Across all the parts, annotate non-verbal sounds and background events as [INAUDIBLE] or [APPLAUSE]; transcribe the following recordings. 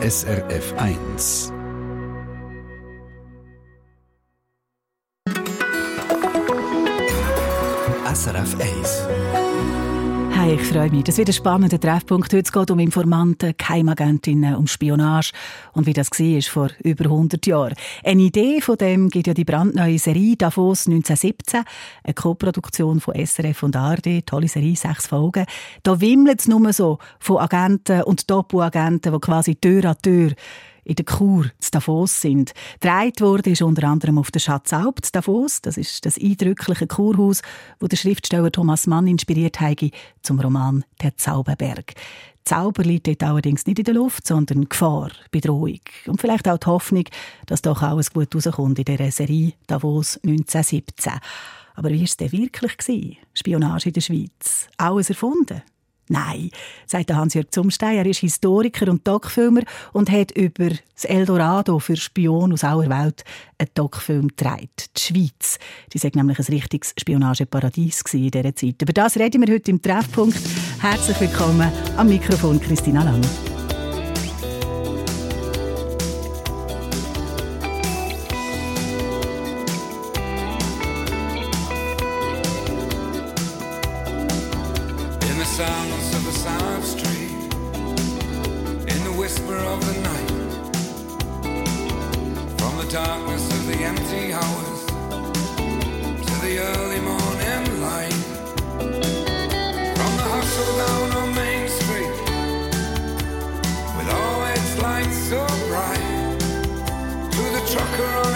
SRF 1. SRF 1. Hey, ich freue mich. Das wird ein spannender Treffpunkt. Heute geht es um Informanten, Geheimagentinnen, um Spionage und wie das war vor über 100 Jahren. Eine Idee von dem gibt ja die brandneue Serie Davos 1917, eine Co-Produktion von SRF und ARD. Tolle Serie, sechs Folgen. Da wimmelt es nur so von Agenten und Doppelagenten, die quasi Tür an Tür in der Kur zu Davos sind. Dreit wurde ist unter anderem auf der Schatzalp zu Davos. Das ist das eindrückliche Kurhaus, wo der Schriftsteller Thomas Mann inspiriert hat zum Roman Der Zauberberg. Zauber liegt dort allerdings nicht in der Luft, sondern Gefahr, Bedrohung und vielleicht auch die Hoffnung, dass doch alles gut rauskommt in dieser Serie Davos 1917. Aber wie war es denn wirklich? Spionage in der Schweiz. Alles erfunden? Nein, sagt Hans-Jörg Zumstein. Er ist Historiker und Doc-Filmer und hat über das Eldorado für Spion aus aller Welt einen Doc-Film gedreht. Die Schweiz. Die war nämlich ein richtiges Spionageparadies in dieser Zeit. Über das reden wir heute im Treffpunkt. Herzlich willkommen am Mikrofon Christina Lang. girl.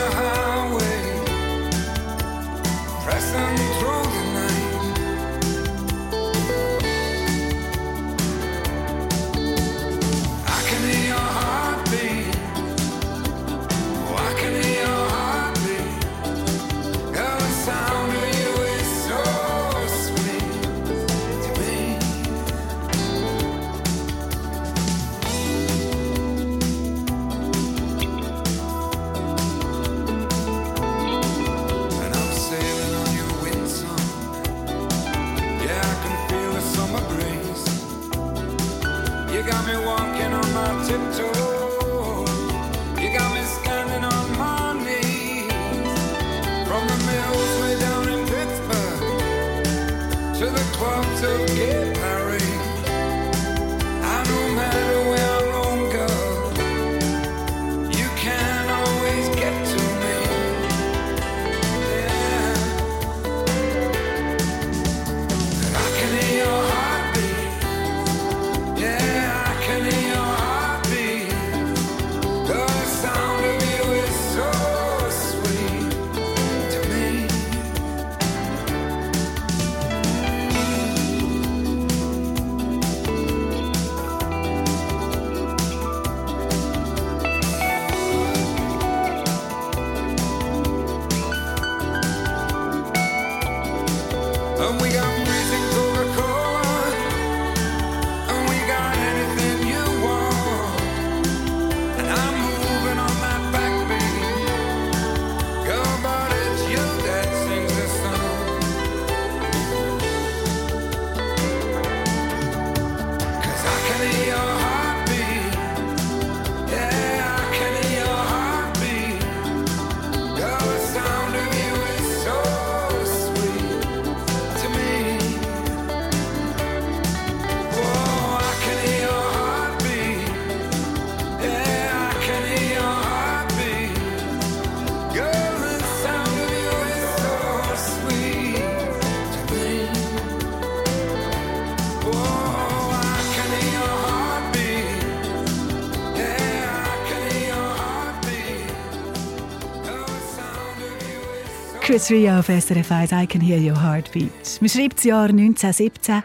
Chris Ria auf SRF 1 «I Can Hear Your Heartbeat». Man schreibt das Jahr 1917.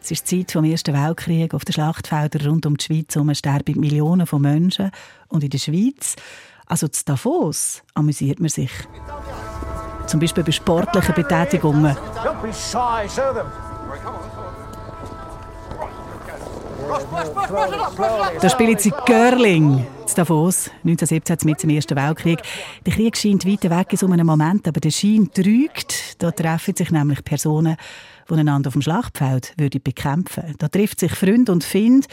Es ist die Zeit vom Ersten Weltkrieg. Auf den Schlachtfeldern rund um die Schweiz herum sterben Millionen von Menschen. Und in der Schweiz, also zu Davos, amüsiert man sich. Zum Beispiel bei sportlichen Betätigungen. Da spielen sie Girling zu Davos, 1917 mit dem Ersten Weltkrieg. Der Krieg scheint weit weg in so einem Moment, aber der Schein trügt. Da treffen sich nämlich Personen, die einander auf dem Schlachtfeld würden bekämpfen Da trifft sich Freund und Find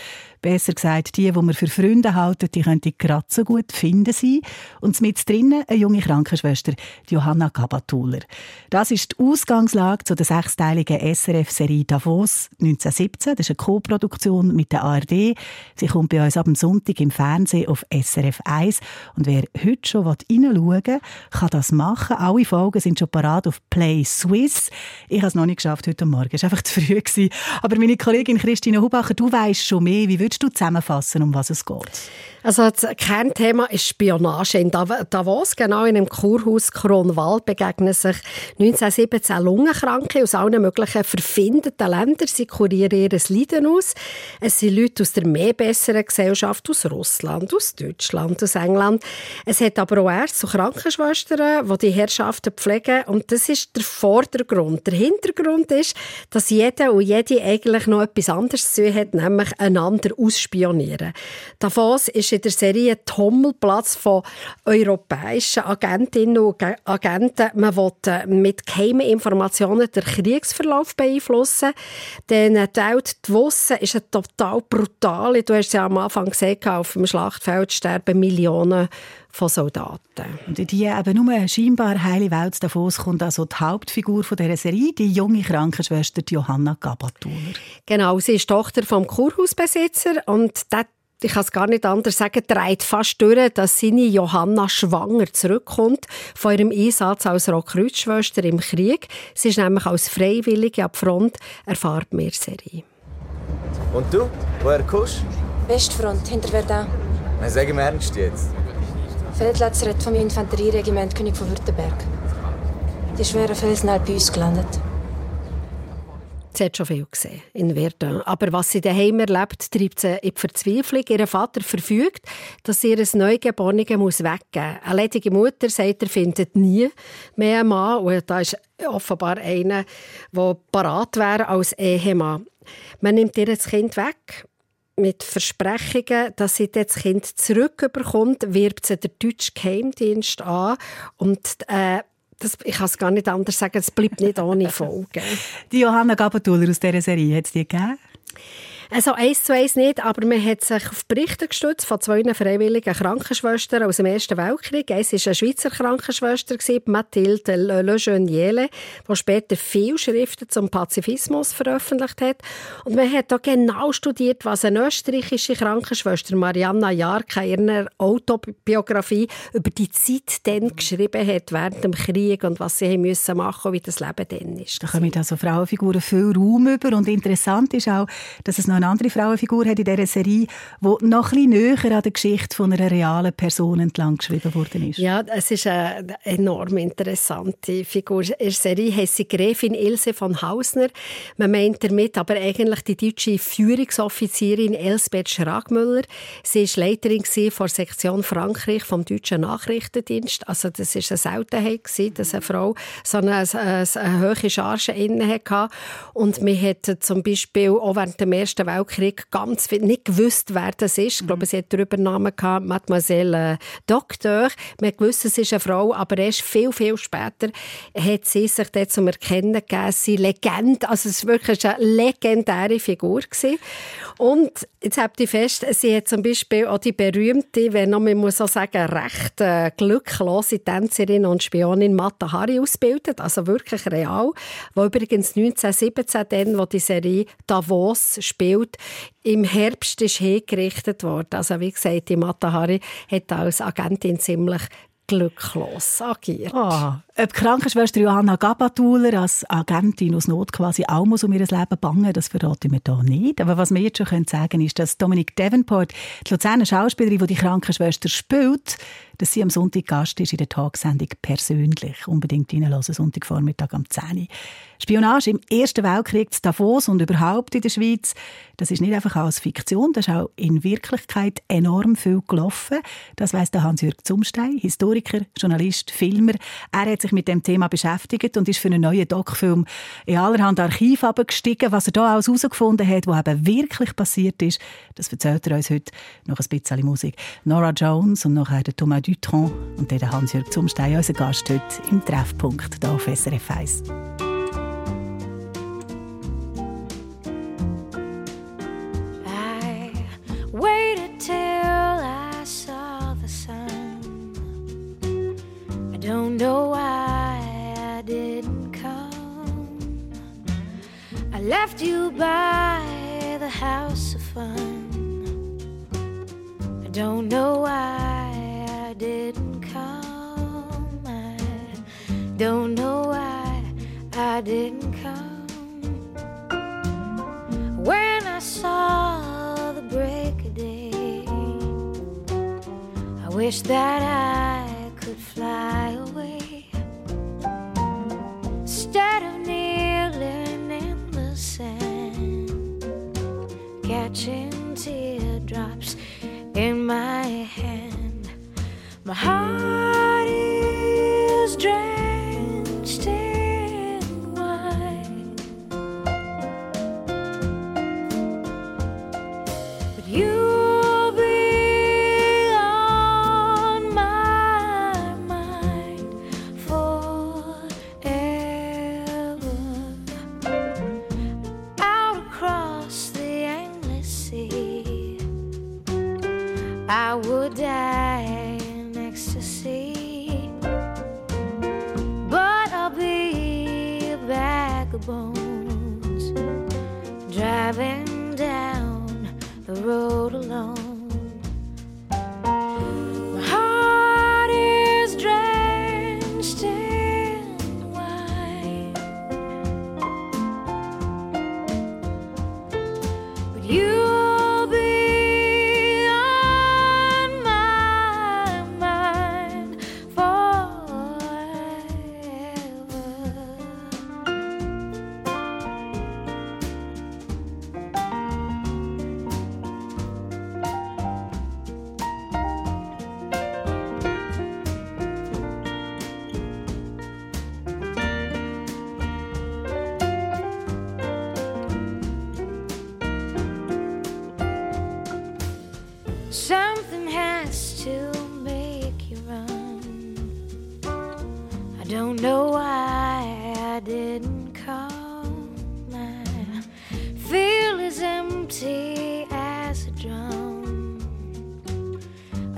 Besser gesagt, die, die wir für Freunde halten, die könnte gerade so gut finden sein. Und mit drinnen eine junge Krankenschwester, Johanna Gabatuller. Das ist die Ausgangslage zu der sechsteiligen SRF-Serie Davos 1917. Das ist eine Co-Produktion mit der ARD. Sie kommt bei uns ab dem Sonntag im Fernsehen auf SRF 1. Und wer heute schon reinschauen will, kann das machen. Alle Folgen sind schon parat auf Play Swiss. Ich habe es noch nicht geschafft heute Morgen. Es war einfach zu früh. Aber meine Kollegin Christine Hubacher, du weißt schon mehr. Wie würdest du zusammenfassen, um was es geht? Also das Kernthema ist Spionage. In Davos, genau in einem Kurhaus Kronwald, begegnen sich 1917 Lungenkranke aus allen möglichen verfindeten Ländern. Sie kurieren ihr Leiden aus. Es sind Leute aus der mehr besseren Gesellschaft, aus Russland, aus Deutschland, aus England. Es hat aber auch Ärzte und Krankenschwestern, die die Herrschaften pflegen. Und das ist der Vordergrund. Der Hintergrund ist, dass jeder und jede eigentlich noch etwas anderes zu tun hat, nämlich einander ausspionieren. Davos ist in der Serie Tommelplatz von europäischen Agentinnen und Agenten. Man will äh, mit geheimen Informationen den Kriegsverlauf beeinflussen. Denn äh, die Wussen ist total brutal. Du hast ja am Anfang gesagt, auf dem Schlachtfeld sterben Millionen von Soldaten. Und in die eben nur scheinbar heile Welt Davos kommt also die Hauptfigur von dieser Serie, die junge Krankenschwester Johanna Gabatuller. Genau, sie ist Tochter vom Kurhausbesitzer und der ich kann es gar nicht anders sagen, dreht fast durch, dass seine Johanna schwanger zurückkommt von ihrem Einsatz als Rotkreuzschwester im Krieg. Sie ist nämlich als Freiwillige ab Front, erfahrt mehr Serie. Und du? Woher kommst du? Westfront, hinter Verdun. Nein, sag im Ernst jetzt. Feldlazarett vom Infanterieregiment König von Württemberg. Die schweren Felsen bei uns gelandet. Sie hat schon viel gesehen in Verdun. Aber was sie daheim erlebt, treibt sie in die Verzweiflung. Ihr Vater verfügt, dass sie ihr Neugeborenes muss weggeben muss. Eine ledige Mutter sagt, er findet nie mehr einen Mann. Und da ist offenbar einer, der parat wäre als Ehemann. Man nimmt ihr das Kind weg mit Versprechungen, dass sie das Kind zurückbekommt, wirbt sie den deutschen Geheimdienst an und äh, das, ich kann es gar nicht anders sagen, es bleibt nicht ohne Folgen. [LAUGHS] die Johanna Gabatuller aus dieser Serie, hat es die gegeben? Also eins zu eins nicht, aber man hat sich auf Berichte gestützt von zwei freiwilligen Krankenschwestern aus dem Ersten Weltkrieg. Eins war eine Schweizer Krankenschwester, Mathilde Lejeuniele, die später viele Schriften zum Pazifismus veröffentlicht hat. Und man hat auch genau studiert, was eine österreichische Krankenschwester, Marianna Jarka, in ihrer Autobiografie über die Zeit dann geschrieben hat, während dem Krieg und was sie müssen machen wie das Leben dann ist. Da kommen also Frauenfiguren viel Raum über und interessant ist auch, dass es noch andere Frauenfigur hat in dieser Serie, die noch ein näher an der Geschichte von einer realen Person entlang geschrieben worden ist. Ja, es ist eine enorm interessante Figur. In der Serie heißt sie Gräfin Ilse von Hausner. Man meint damit aber eigentlich die deutsche Führungsoffizierin Elsbeth Schragmüller. Sie war Leiterin der Sektion Frankreich vom deutschen Nachrichtendienst. Also das ist eine Seltenheit dass eine Frau so eine, eine, eine hohe Charge inne hatte. Und man hat zum Beispiel auch während dem Ersten Ersten Weltkrieg ganz viel nicht gewusst, wer das ist. Ich glaube, sie hat den Übernamen gehabt, Mademoiselle äh, Docteur. Man wusste, es ist eine Frau, aber erst viel, viel später hat sie sich dort zum Erkennen gegeben, sie Legende, also es war wirklich eine legendäre Figur gewesen. Und jetzt habt ihr fest, sie hat zum Beispiel auch die berühmte, wenn man muss auch sagen, recht äh, glücklose Tänzerin und Spionin Mata Hari ausgebildet, also wirklich real, wo übrigens 1917 dann, wo die Serie Davos spielt, im Herbst ist hingerichtet worden. Also wie gesagt, die Mata Hari hat als Agentin ziemlich glücklos agiert. Ah, ob Krankenschwester Johanna Gabatuller als Agentin aus Not quasi auch muss um ihr Leben bangen, das verrate ich mir hier nicht. Aber was wir jetzt schon sagen können, ist, dass Dominique Davenport, die Luzerner Schauspielerin, die die Krankenschwester spielt, dass sie am Sonntag Gast ist in der Tagsendung «Persönlich». Unbedingt reinhören, Sonntagvormittag am 10 Uhr. Spionage im Ersten Weltkrieg zu Davos und überhaupt in der Schweiz, das ist nicht einfach als Fiktion, das ist auch in Wirklichkeit enorm viel gelaufen. Das weiss der Hans-Jürg Zumstein, Historiker, Journalist, Filmer. Er hat sich mit dem Thema beschäftigt und ist für einen neuen Doc-Film in allerhand Archiv gestiegen. Was er da alles herausgefunden hat, was eben wirklich passiert ist, das erzählt er uns heute noch ein bisschen Musik. Nora Jones und nachher der Thomas Dutron und der Hans-Jürg Zumstein, unser Gast heute im Treffpunkt hier auf SRF 1. left you by the house of fun. I don't know why. Didn't come. I don't know why I didn't come. When I saw the break of day, I wish that I could fly away instead of kneeling in the sand, catching teardrops in my hand. My heart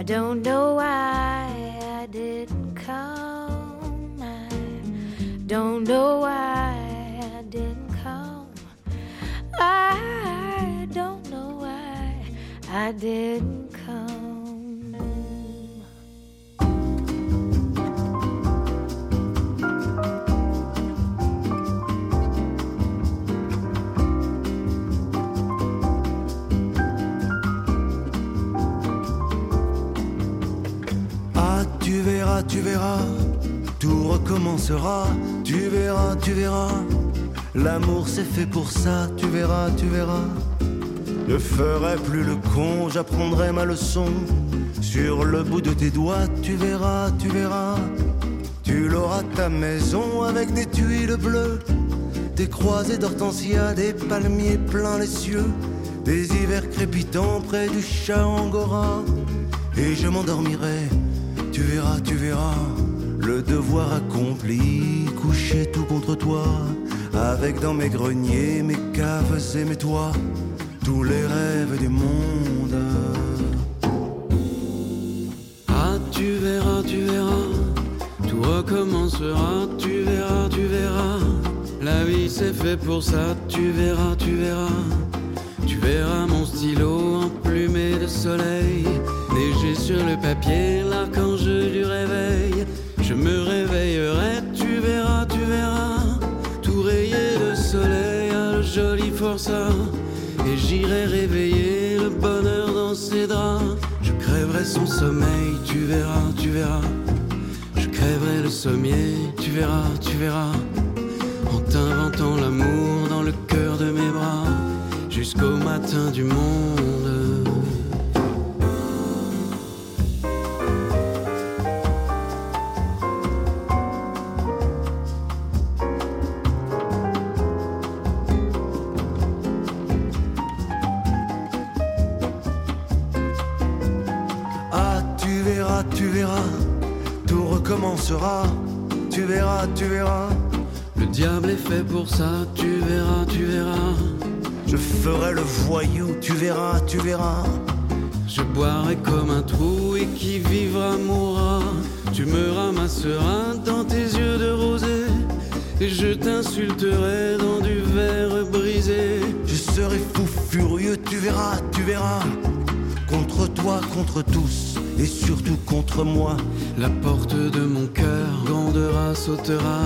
don't know why I didn't come. I don't know why I didn't come. I don't know why I didn't tu verras, tout recommencera, tu verras, tu verras. L'amour c'est fait pour ça, tu verras, tu verras. Je ferai plus le con, j'apprendrai ma leçon. Sur le bout de tes doigts, tu verras, tu verras. Tu l'auras ta maison avec des tuiles bleues, des croisées d'hortensia, des palmiers plein les cieux, des hivers crépitants près du chat angora. Et je m'endormirai, tu verras, tu verras, le devoir accompli, couché tout contre toi, avec dans mes greniers, mes caves et mes toits, tous les rêves du monde. Ah, tu verras, tu verras, tout recommencera, tu verras, tu verras. La vie c'est fait pour ça, tu verras, tu verras. Tu verras mon stylo emplumé de soleil, sur le papier, l'archange du réveil. Je me réveillerai, tu verras, tu verras, tout rayé de soleil à le joli forçat. Et j'irai réveiller le bonheur dans ses draps. Je crèverai son sommeil, tu verras, tu verras. Je crèverai le sommier, tu verras, tu verras. En t'inventant l'amour dans le cœur de mes bras, jusqu'au matin du monde. Tu verras. Le diable est fait pour ça, tu verras, tu verras. Je ferai le voyou, tu verras, tu verras. Je boirai comme un trou et qui vivra mourra. Tu me ramasseras dans tes yeux de rosée et je t'insulterai dans du verre brisé. Je serai fou furieux, tu verras, tu verras. Contre toi, contre tous, et surtout contre moi. La porte de mon cœur grandera, sautera,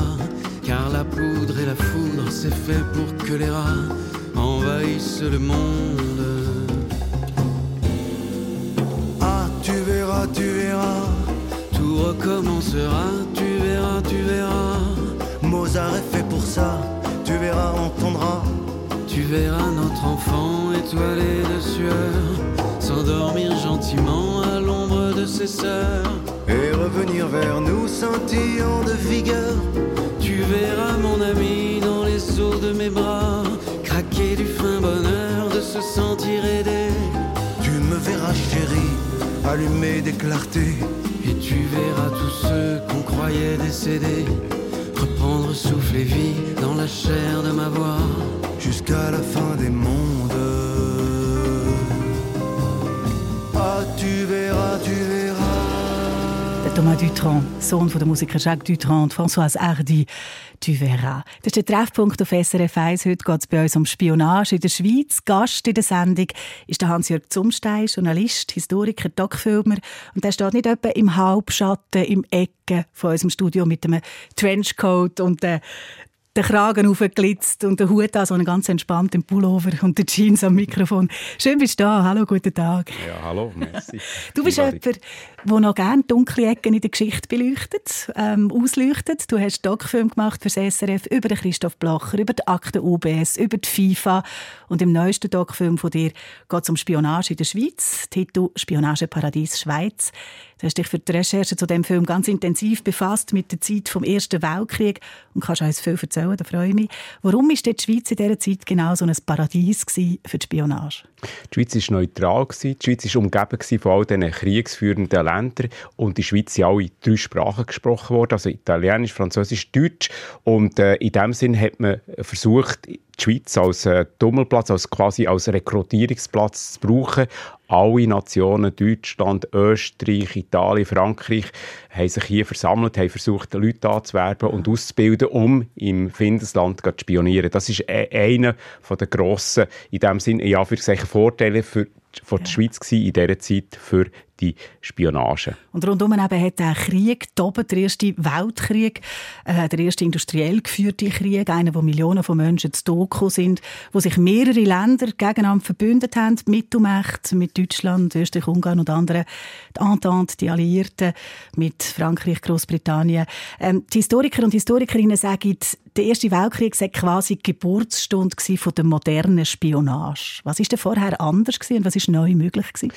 car la poudre et la foudre, c'est fait pour que les rats envahissent le monde. Ah, tu verras, tu verras. Tout recommencera, tu verras, tu verras. Mozart est fait pour ça, tu verras, entendras. Tu verras notre enfant étoilé de sueur s'endormir gentiment à de ses sœurs. Et revenir vers nous scintillant de vigueur. Tu verras mon ami dans les eaux de mes bras craquer du fin bonheur de se sentir aidé. Tu me verras chérie, allumer des clartés. Et tu verras tous ceux qu'on croyait décédés reprendre souffle et vie dans la chair de ma voix jusqu'à la fin des mondes. Thomas Dutron, Sohn von der Musiker Jacques Dutron und Françoise Hardy, «Tu verras». Das ist der Treffpunkt auf SRF 1. Heute geht es bei uns um Spionage in der Schweiz. Gast in der Sendung ist der Hans-Jörg Zumstein, Journalist, Historiker, Doc-Filmer. Und der steht nicht etwa im Halbschatten, im Ecken von unserem Studio mit einem Trenchcoat und äh, den Kragen aufgeglitzt und der Hut an, so einen ganz entspannten Pullover und der Jeans am Mikrofon. Schön bist du da. Hallo, guten Tag. Ja, hallo, merci. Du bist jemand, der noch gerne dunkle Ecken in der Geschichte beleuchtet, ähm, ausleuchtet. Du hast Doc-Film gemacht für das SRF über den Christoph Blacher, über die Akten UBS, über die FIFA. Und im neuesten Doc-Film von dir geht es um Spionage in der Schweiz. Titel «Spionageparadies Schweiz». Du hast dich für die Recherche zu dem Film ganz intensiv befasst mit der Zeit vom Ersten Weltkrieg und kannst uns viel erzählen, da freue ich mich. Warum war die Schweiz in dieser Zeit genau so ein Paradies für die Spionage? Die Schweiz war neutral. Die Schweiz war umgeben von all diesen kriegsführenden Ländern. Und die Schweiz sind alle drei Sprachen gesprochen worden, also Italienisch, Französisch, Deutsch. Und äh, in dem Sinn hat man versucht, Schweiz als äh, Tummelplatz, als quasi als Rekrutierungsplatz zu brauchen. Alle Nationen, Deutschland, Österreich, Italien, Frankreich, haben sich hier versammelt, haben versucht, Leute anzuwerben und auszubilden, um im Findesland zu spionieren. Das ist e-, einer der grossen, in dem Sinne, ja, für Vorteile für von der ja. Schweiz in dieser Zeit für die Spionage. Und rundum eben hat der Krieg toben, der erste Weltkrieg, äh, der erste industriell geführte Krieg, einer, wo Millionen von Menschen zu Doku sind, wo sich mehrere Länder gegeneinander verbündet haben, Mittelmächte, mit Deutschland, Österreich, Ungarn und anderen, die Entente, die Alliierten, mit Frankreich, Großbritannien. Ähm, die Historiker und Historikerinnen sagen, der Erste Weltkrieg sei quasi Geburtsstunde von der modernen Spionage. Was ist denn vorher anders und was ist neu möglich gewesen?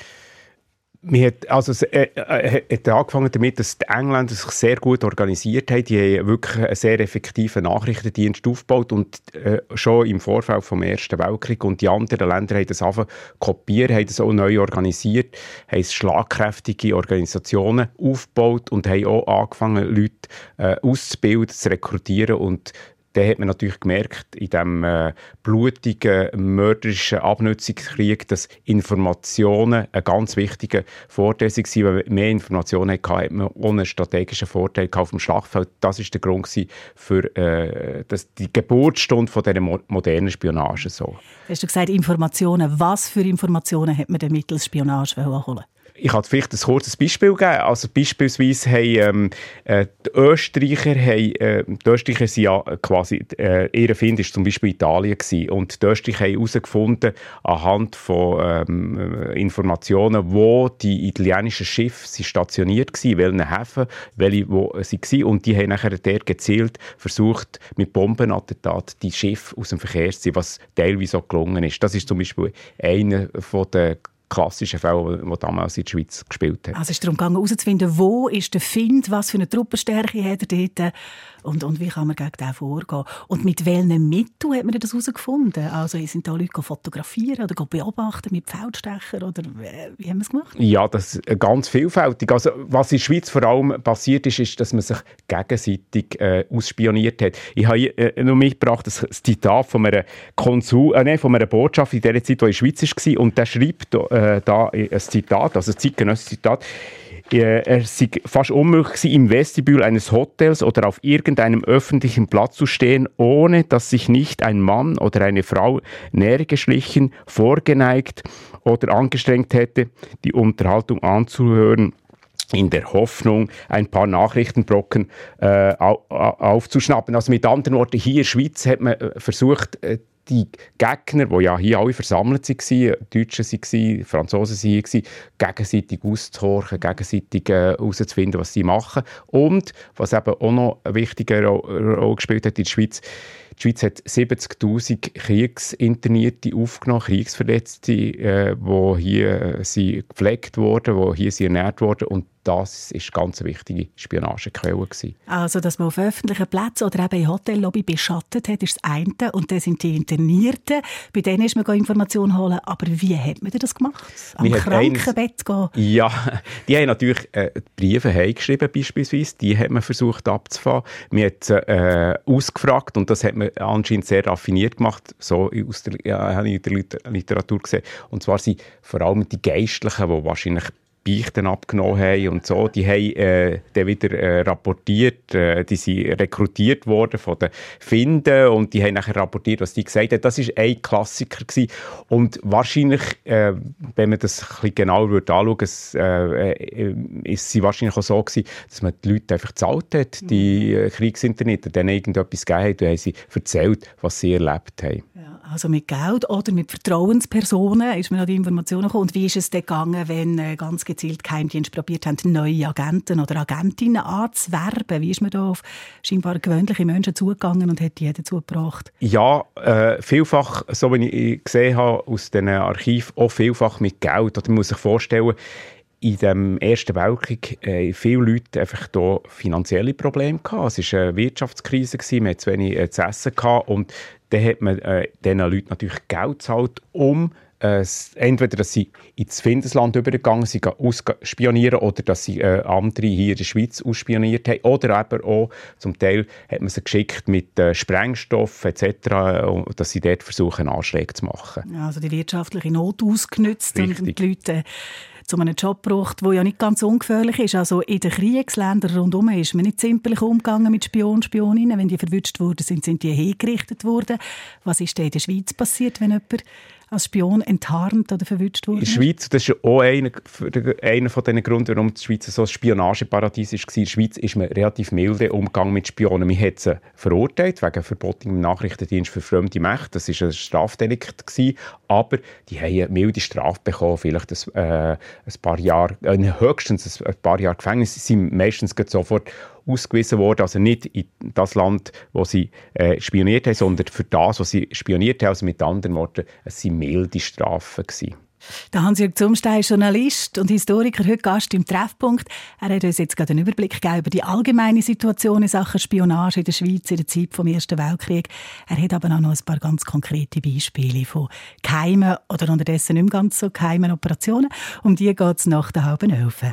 Man hat, also, es äh, äh, hat angefangen damit, dass die Engländer sich sehr gut organisiert haben. Die haben wirklich einen sehr effektiven Nachrichtendienst aufgebaut und äh, schon im Vorfeld vom Ersten Weltkrieg. Und die anderen Länder haben das einfach kopiert, haben das auch neu organisiert, haben schlagkräftige Organisationen aufgebaut und haben auch angefangen, Leute äh, auszubilden, zu rekrutieren und dann hat man natürlich gemerkt, in diesem äh, blutigen, mörderischen Abnutzungskrieg, dass Informationen ein ganz wichtiger Vorteil waren. Wenn man mehr Informationen hatte, hat man ohne strategischen Vorteil auf dem Schlachtfeld. Das war der Grund für äh, das, die Geburtsstunde von dieser mo modernen Spionage. So. Hast du gesagt, Informationen. Was für Informationen hat man denn mittels Spionage holen ich kann vielleicht ein kurzes Beispiel geben. Also beispielsweise haben ähm, äh, die Österreicher, haben, äh, die Österreicher sind ja quasi, äh, ihr Find war zum Beispiel Italien gewesen. und die Österreicher haben herausgefunden, anhand von ähm, Informationen, wo die italienischen Schiffe sind stationiert waren, welchen Häfen, welche wo sie waren und die haben nachher dort gezielt versucht, mit Bombenattentat die Schiffe aus dem Verkehr zu ziehen, was teilweise auch gelungen ist. Das ist zum Beispiel einer der klassischen Fälle, die damals in der Schweiz gespielt haben. Also es ist darum gegangen, herauszufinden, wo ist der Find, was für eine Truppenstärke hat er dort und, und wie kann man gegen den vorgehen. Und mit welchen Mitteln hat man das herausgefunden? Also sind da Leute fotografieren oder beobachten mit Feldstecher oder wie haben wir es gemacht? Ja, das ist ganz vielfältig. Also was in der Schweiz vor allem passiert ist, ist, dass man sich gegenseitig äh, ausspioniert hat. Ich habe äh, noch mitgebracht das Zitat von einer, Konsul, äh, nee, von einer Botschaft in der Zeit, die in der Schweiz war und der schreibt äh, da ein Zitat, also ein zeitgenössisches Zitat, äh, er sei fast unmöglich gewesen, im Vestibül eines Hotels oder auf irgendeinem öffentlichen Platz zu stehen, ohne dass sich nicht ein Mann oder eine Frau näher geschlichen, vorgeneigt oder angestrengt hätte, die Unterhaltung anzuhören in der Hoffnung, ein paar Nachrichtenbrocken äh, aufzuschnappen. Also mit anderen Worten, hier in der Schweiz hat man äh, versucht, äh, die Gegner, die ja hier alle versammelt waren, Deutsche waren, Franzosen waren, gegenseitig auszuhorchen, gegenseitig äh, herauszufinden, was sie machen. Und, was eben auch noch eine wichtige Rolle gespielt hat in der Schweiz, die Schweiz hat 70'000 Kriegsinternierte aufgenommen, Kriegsverletzte, äh, die hier äh, sind gepflegt wurden, die hier sind ernährt wurden und das ist ganz wichtige Spionagequelle gewesen. Also, dass man auf öffentlichen Plätzen oder eben in Hotellobby beschattet hat, ist das eine. Und dann sind die Internierten. Bei denen ist man Informationen holen. Aber wie hat man das gemacht? Am Man Krankenbett gehen? Ja, [LAUGHS] die haben natürlich äh, Briefe heimgeschrieben beispielsweise. Die hat man versucht abzufahren. Man hat äh, ausgefragt und das hat man anscheinend sehr raffiniert gemacht. So aus der, ja, habe ich in der Literatur gesehen. Und zwar sind vor allem die Geistlichen, die wahrscheinlich Beichten abgenommen haben und so, die haben äh, dann wieder äh, rapportiert, äh, die sind rekrutiert worden von den Finden und die haben nachher rapportiert, was die gesagt haben. Das ist ein Klassiker gewesen. und wahrscheinlich, äh, wenn man das ein bisschen genauer würde anschauen, es, äh, äh, ist sie wahrscheinlich auch so gewesen, dass man die Leute einfach gezahlt hat, die äh, Kriegsinternete, denen irgendetwas gegeben hat und haben sie erzählt, was sie erlebt haben. Ja, also mit Geld oder mit Vertrauenspersonen ist man an die Informationen gekommen. Und wie ist es dann gegangen, wenn äh, ganz gezielt Geheimdienst probiert haben, neue Agenten oder Agentinnen anzuwerben? Wie ist man da auf scheinbar gewöhnliche Menschen zugegangen und hat die dazu gebracht? Ja, äh, vielfach, so wie ich gesehen habe aus diesen Archiven, auch vielfach mit Geld. Oder man muss sich vorstellen, in dem Ersten Weltkrieg äh, viele Leute einfach finanzielle Probleme gehabt. Es war eine Wirtschaftskrise, gewesen, man hatte zu wenig äh, zu essen gehabt und dann hat man äh, diesen Leuten natürlich Geld gezahlt, um äh, entweder, dass sie ins Findesland übergegangen sind, ausspionieren oder dass sie äh, andere hier in der Schweiz ausspioniert haben. Oder eben auch, zum Teil hat man sie geschickt mit äh, Sprengstoff etc., dass sie dort versuchen, Anschläge zu machen. Also die wirtschaftliche Not ausgenutzt Richtig. und die Leute zu einem Job braucht, der ja nicht ganz ungefährlich ist. Also in den Kriegsländern rundherum ist man nicht simpel umgegangen mit Spionen, Spioninnen. Wenn die verwünscht wurden, sind, sind die hingerichtet worden. Was ist denn in der Schweiz passiert, wenn jemand als Spion enttarnt oder verwünscht wurde? In der Schweiz, das ist auch einer, einer von den Gründen, warum die Schweiz so ein Spionageparadies war. In der Schweiz ist man relativ milde umgegangen mit Spionen. Man hat sie verurteilt wegen Verbot im Nachrichtendienst für fremde Mächte. Das war ein Strafdelikt. Gewesen, aber die haben eine milde Strafe bekommen, vielleicht ein, äh, ein paar Jahre, äh, höchstens ein paar Jahre Gefängnis. Sie sind meistens sofort ausgewiesen worden, also nicht in das Land, wo sie äh, spioniert haben, sondern für das, was sie spioniert haben. Also mit anderen Worten, es waren milde Strafen. Gewesen. Der Hans-Jürg Zumstein ist Journalist und Historiker, heute Gast im Treffpunkt. Er hat uns jetzt gerade einen Überblick gegeben über die allgemeine Situation in Sachen Spionage in der Schweiz in der Zeit des Ersten Weltkriegs. Er hat aber auch noch ein paar ganz konkrete Beispiele von geheimen oder unterdessen nicht ganz so geheimen Operationen. Um die geht es nach der halben Elf.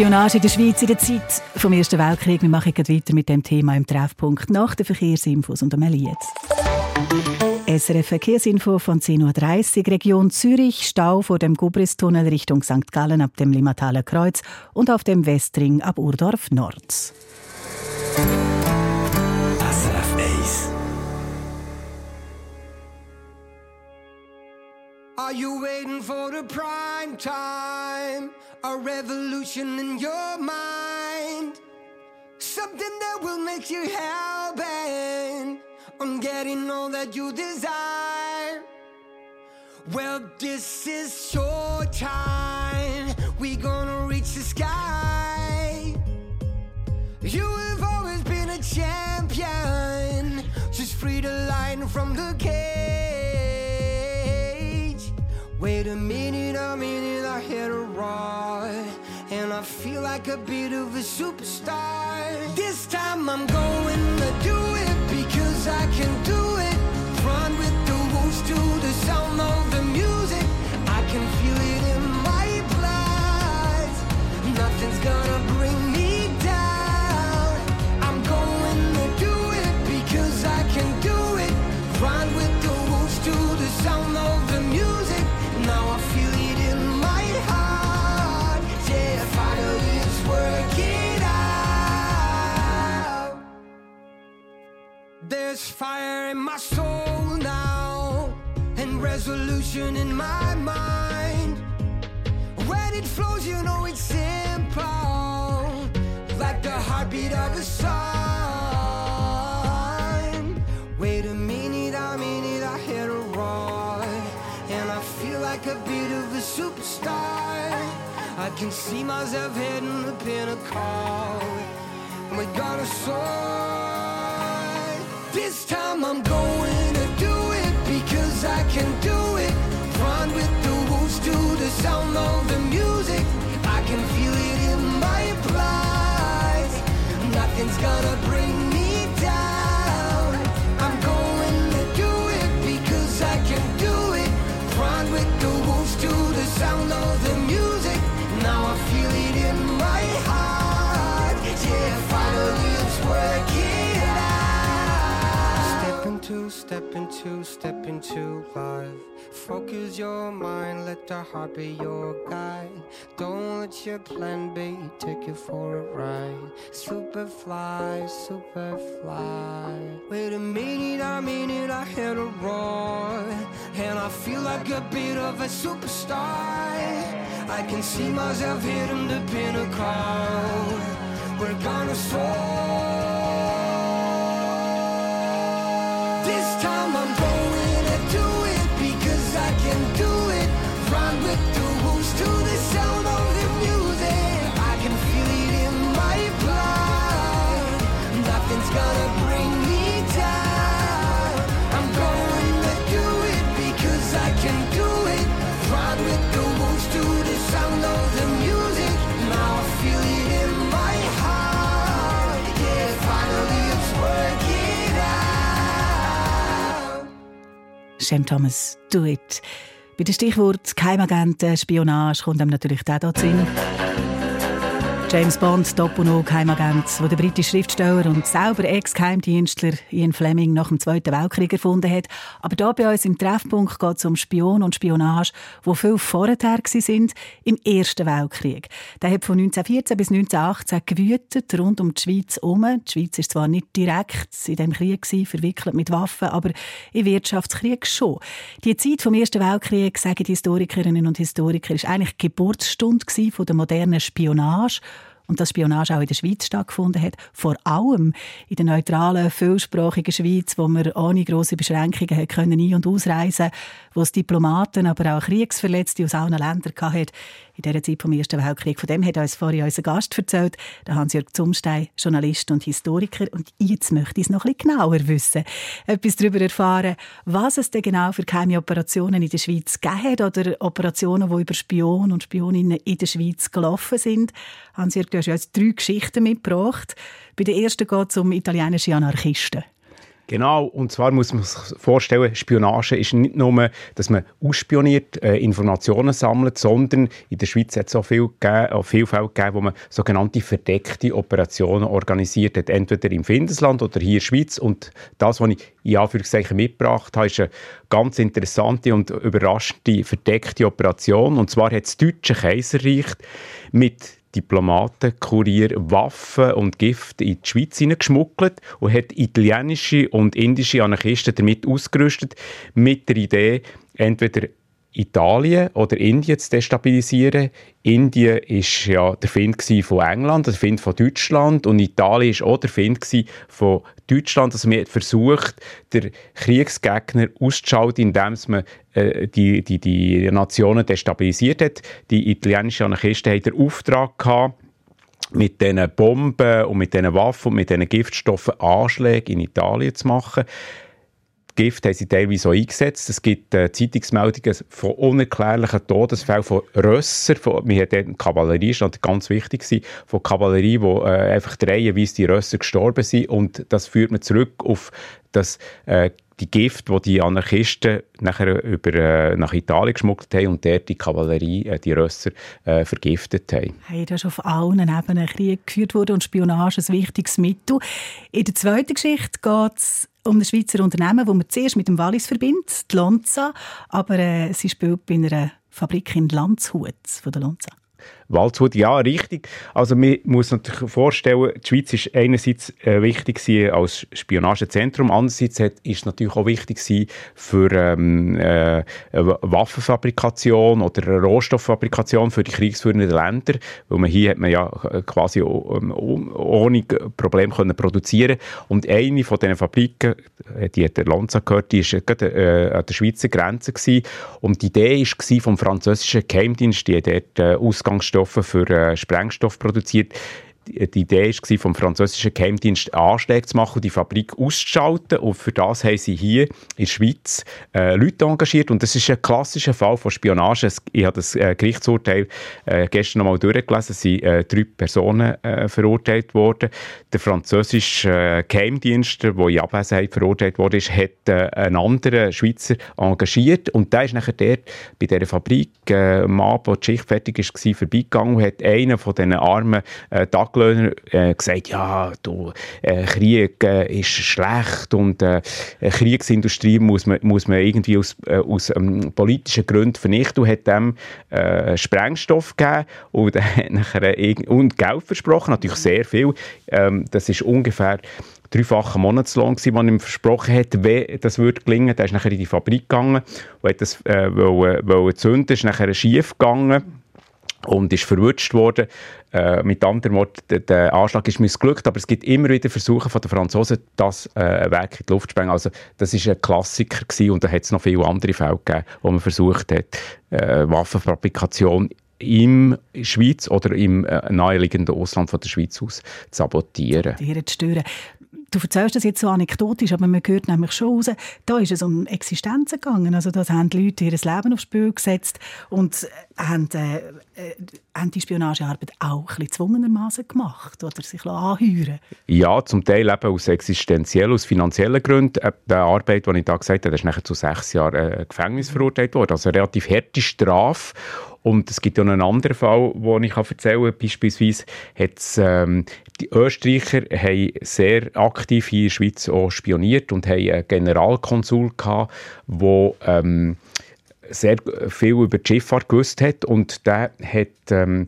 Spionage in der Schweiz in der Zeit vom Ersten Weltkrieg. Wir machen weiter mit dem Thema im Treffpunkt nach den Verkehrsinfos und am Lied. SRF Verkehrsinfo von 10.30 Uhr, Region Zürich, Stau vor dem Gubristunnel Richtung St. Gallen ab dem Limmataler Kreuz und auf dem Westring ab Urdorf Nord. SRF 1 Are you waiting for the prime time? A revolution in your mind. Something that will make you hell bent on getting all that you desire. Well, this is your time. We gonna reach the sky. You have always been a champion. Just free the line from the cage. Wait a minute, a minute, I hit a rod. And I feel like a bit of a superstar. This time I'm going to do it because I can do it. Be your guide. Don't let your plan B take you for a ride. Superfly, superfly. Wait a minute, I mean it, I hit a roar. And I feel like a bit of a superstar. I can see myself hitting the pinnacle. We're gonna soar. Sam Thomas, Do It. Bei dem Stichwort Geheimagenten, Spionage kommt einem natürlich der dort Sinn. James Bond, Doppel Geheimagent, wo der britische Schriftsteller und selber Ex-Geheimdienstler Ian Fleming nach dem Zweiten Weltkrieg erfunden hat. Aber hier bei uns im Treffpunkt geht es um Spion und Spionage, wo viel vorher sind, im Ersten Weltkrieg. Der hat von 1914 bis 1918 gewütet, rund um die Schweiz herum. Die Schweiz ist zwar nicht direkt in dem Krieg gewesen, verwickelt mit Waffen, aber im Wirtschaftskrieg schon. Die Zeit vom Ersten Weltkrieg, sagen die Historikerinnen und Historiker, ist eigentlich die Geburtsstunde von der modernen Spionage und dass Spionage auch in der Schweiz stattgefunden hat. Vor allem in der neutralen, vielsprachigen Schweiz, wo man ohne grosse Beschränkungen können ein- und ausreisen wo es Diplomaten, aber auch Kriegsverletzte aus allen Ländern hatte in dieser Zeit vom Ersten Weltkrieg. Von dem hat uns vorhin unser Gast erzählt, der Hans-Jörg Zumstein, Journalist und Historiker. Und jetzt möchte ich es noch ein bisschen genauer wissen. Etwas darüber erfahren, was es denn genau für geheime Operationen in der Schweiz gegeben hat oder Operationen, die über Spionen und Spioninnen in der Schweiz gelaufen sind. Hans-Jörg, hast ja jetzt drei Geschichten mitgebracht. Bei der ersten geht es um italienische Anarchisten. Genau, und zwar muss man sich vorstellen, Spionage ist nicht nur, dass man ausspioniert, äh, Informationen sammelt, sondern in der Schweiz hat es auch viel, gegeben, auch viel Fälle gegeben, wo man sogenannte verdeckte Operationen organisiert hat, entweder im Findesland oder hier in der Schweiz. Und das, was ich in Anführungszeichen mitgebracht habe, ist eine ganz interessante und überraschende verdeckte Operation. Und zwar hat das Deutsche Kaiserreich mit Diplomaten, Kurier Waffen und Gift in die Schweiz hineingeschmuggelt und hat italienische und indische Anarchisten damit ausgerüstet, mit der Idee, entweder Italien oder Indien zu destabilisieren. Indien ist ja der Find von England, der Find von Deutschland und Italien ist auch der Find von Deutschland. Also man versucht, den Kriegsgegner auszuschalten, indem man äh, die, die, die Nationen destabilisiert hat. Die italienischen Anarchisten hatten den Auftrag gehabt, mit diesen Bomben und mit diesen Waffen und mit diesen Giftstoffen Anschläge in Italien zu machen. Gift haben sie teilweise auch eingesetzt. Es gibt äh, Zeitungsmeldungen von unerklärlichen Todesfällen von Rösser. Von, wir hatten Kavallerie, stand ganz wichtig gewesen, von Kavallerie, wo äh, einfach reihenweise die Rösser gestorben sind. Und das führt man zurück auf das äh, die Gift, die die Anarchisten nachher über, äh, nach Italien geschmuggelt haben und dort die Kavallerie, äh, die Rösser, äh, vergiftet haben. Hey, da ist auf allen Ebenen Krieg geführt worden und Spionage ein wichtiges Mittel. In der zweiten Geschichte geht es um ein Schweizer Unternehmen, das man zuerst mit dem Wallis verbindet, die Lonza, aber äh, sie spielt bei einer Fabrik in Landshut von der Lonza. Waldshut, ja, richtig. Also man muss natürlich vorstellen, die Schweiz ist einerseits äh, wichtig als Spionagezentrum, andererseits hat, ist natürlich auch wichtig für ähm, äh, Waffenfabrikation oder Rohstofffabrikation für die kriegsführenden Länder, weil man hier hat man ja quasi ähm, ohne Probleme können produzieren und eine von diesen Fabriken, äh, die hat der Lanza gehört, die war gerade äh, an der Schweizer Grenze gewesen. und die Idee war vom französischen Geheimdienst, die dort äh, Ausgangsstoff Rohstoffe für äh, Sprengstoff produziert die Idee war vom französischen Geheimdienst Anschläge zu machen, die Fabrik auszuschalten und für das haben sie hier in der Schweiz äh, Leute engagiert und das ist ein klassischer Fall von Spionage. Ich habe das äh, Gerichtsurteil äh, gestern noch mal durchgelesen, es sind äh, drei Personen äh, verurteilt worden. Der französische äh, Geheimdienst, der in Abwesenheit verurteilt wurde, ist, hat äh, einen anderen Schweizer engagiert und der ist nachher dort bei dieser Fabrik äh, am Abend, wo die Schicht fertig war, vorbeigegangen und hat einen von diesen armen äh, Taglöhner äh, gesagt, ja, du, äh, Krieg äh, ist schlecht und äh, Kriegsindustrie muss man, muss man irgendwie aus, äh, aus ähm, politischen Gründen vernichten und hat dem äh, Sprengstoff gegeben und, nachher, und Geld versprochen, natürlich sehr viel. Ähm, das ist ungefähr dreifachen Monatslohn gewesen, den ihm versprochen hat, wenn das würde gelingen. Der ist nachher in die Fabrik gegangen und hat das äh, wollen, wollen zünden, ist nachher schief gegangen und ist verwutscht worden. Äh, mit anderen Worten, der, der, Anschlag ist missglückt, aber es gibt immer wieder Versuche von den Franzosen, das äh, Werk in die Luft zu sprengen. Also das ist ein Klassiker gewesen und da hat es noch viele andere Fälle gegeben, wo man versucht hat, äh, Waffenfabrikation im Schweiz oder im äh, naheliegenden Ausland von der Schweiz aus zu sabotieren. Zu. Du erzählst das jetzt so anekdotisch, aber man hört nämlich schon raus, da ist es um Existenzen gegangen. Also da haben die Leute ihr Leben aufs Spiel gesetzt und haben, äh, äh, haben die Spionagearbeit auch ein bisschen zwungenermaßen gemacht oder sich anheuern Ja, zum Teil eben aus existenziellen, aus finanziellen Gründen. Äh, die Arbeit, die ich da gesagt habe, ist nachher zu sechs Jahren äh, Gefängnis verurteilt worden. Also eine relativ harte Strafe. Und es gibt ja noch einen anderen Fall, den ich erzählen kann. Beispielsweise hat's, ähm, die Österreicher haben sehr aktiv hier in der Schweiz auch spioniert und haben einen Generalkonsul der ähm, sehr viel über die Schifffahrt gewusst hat und der hat ähm,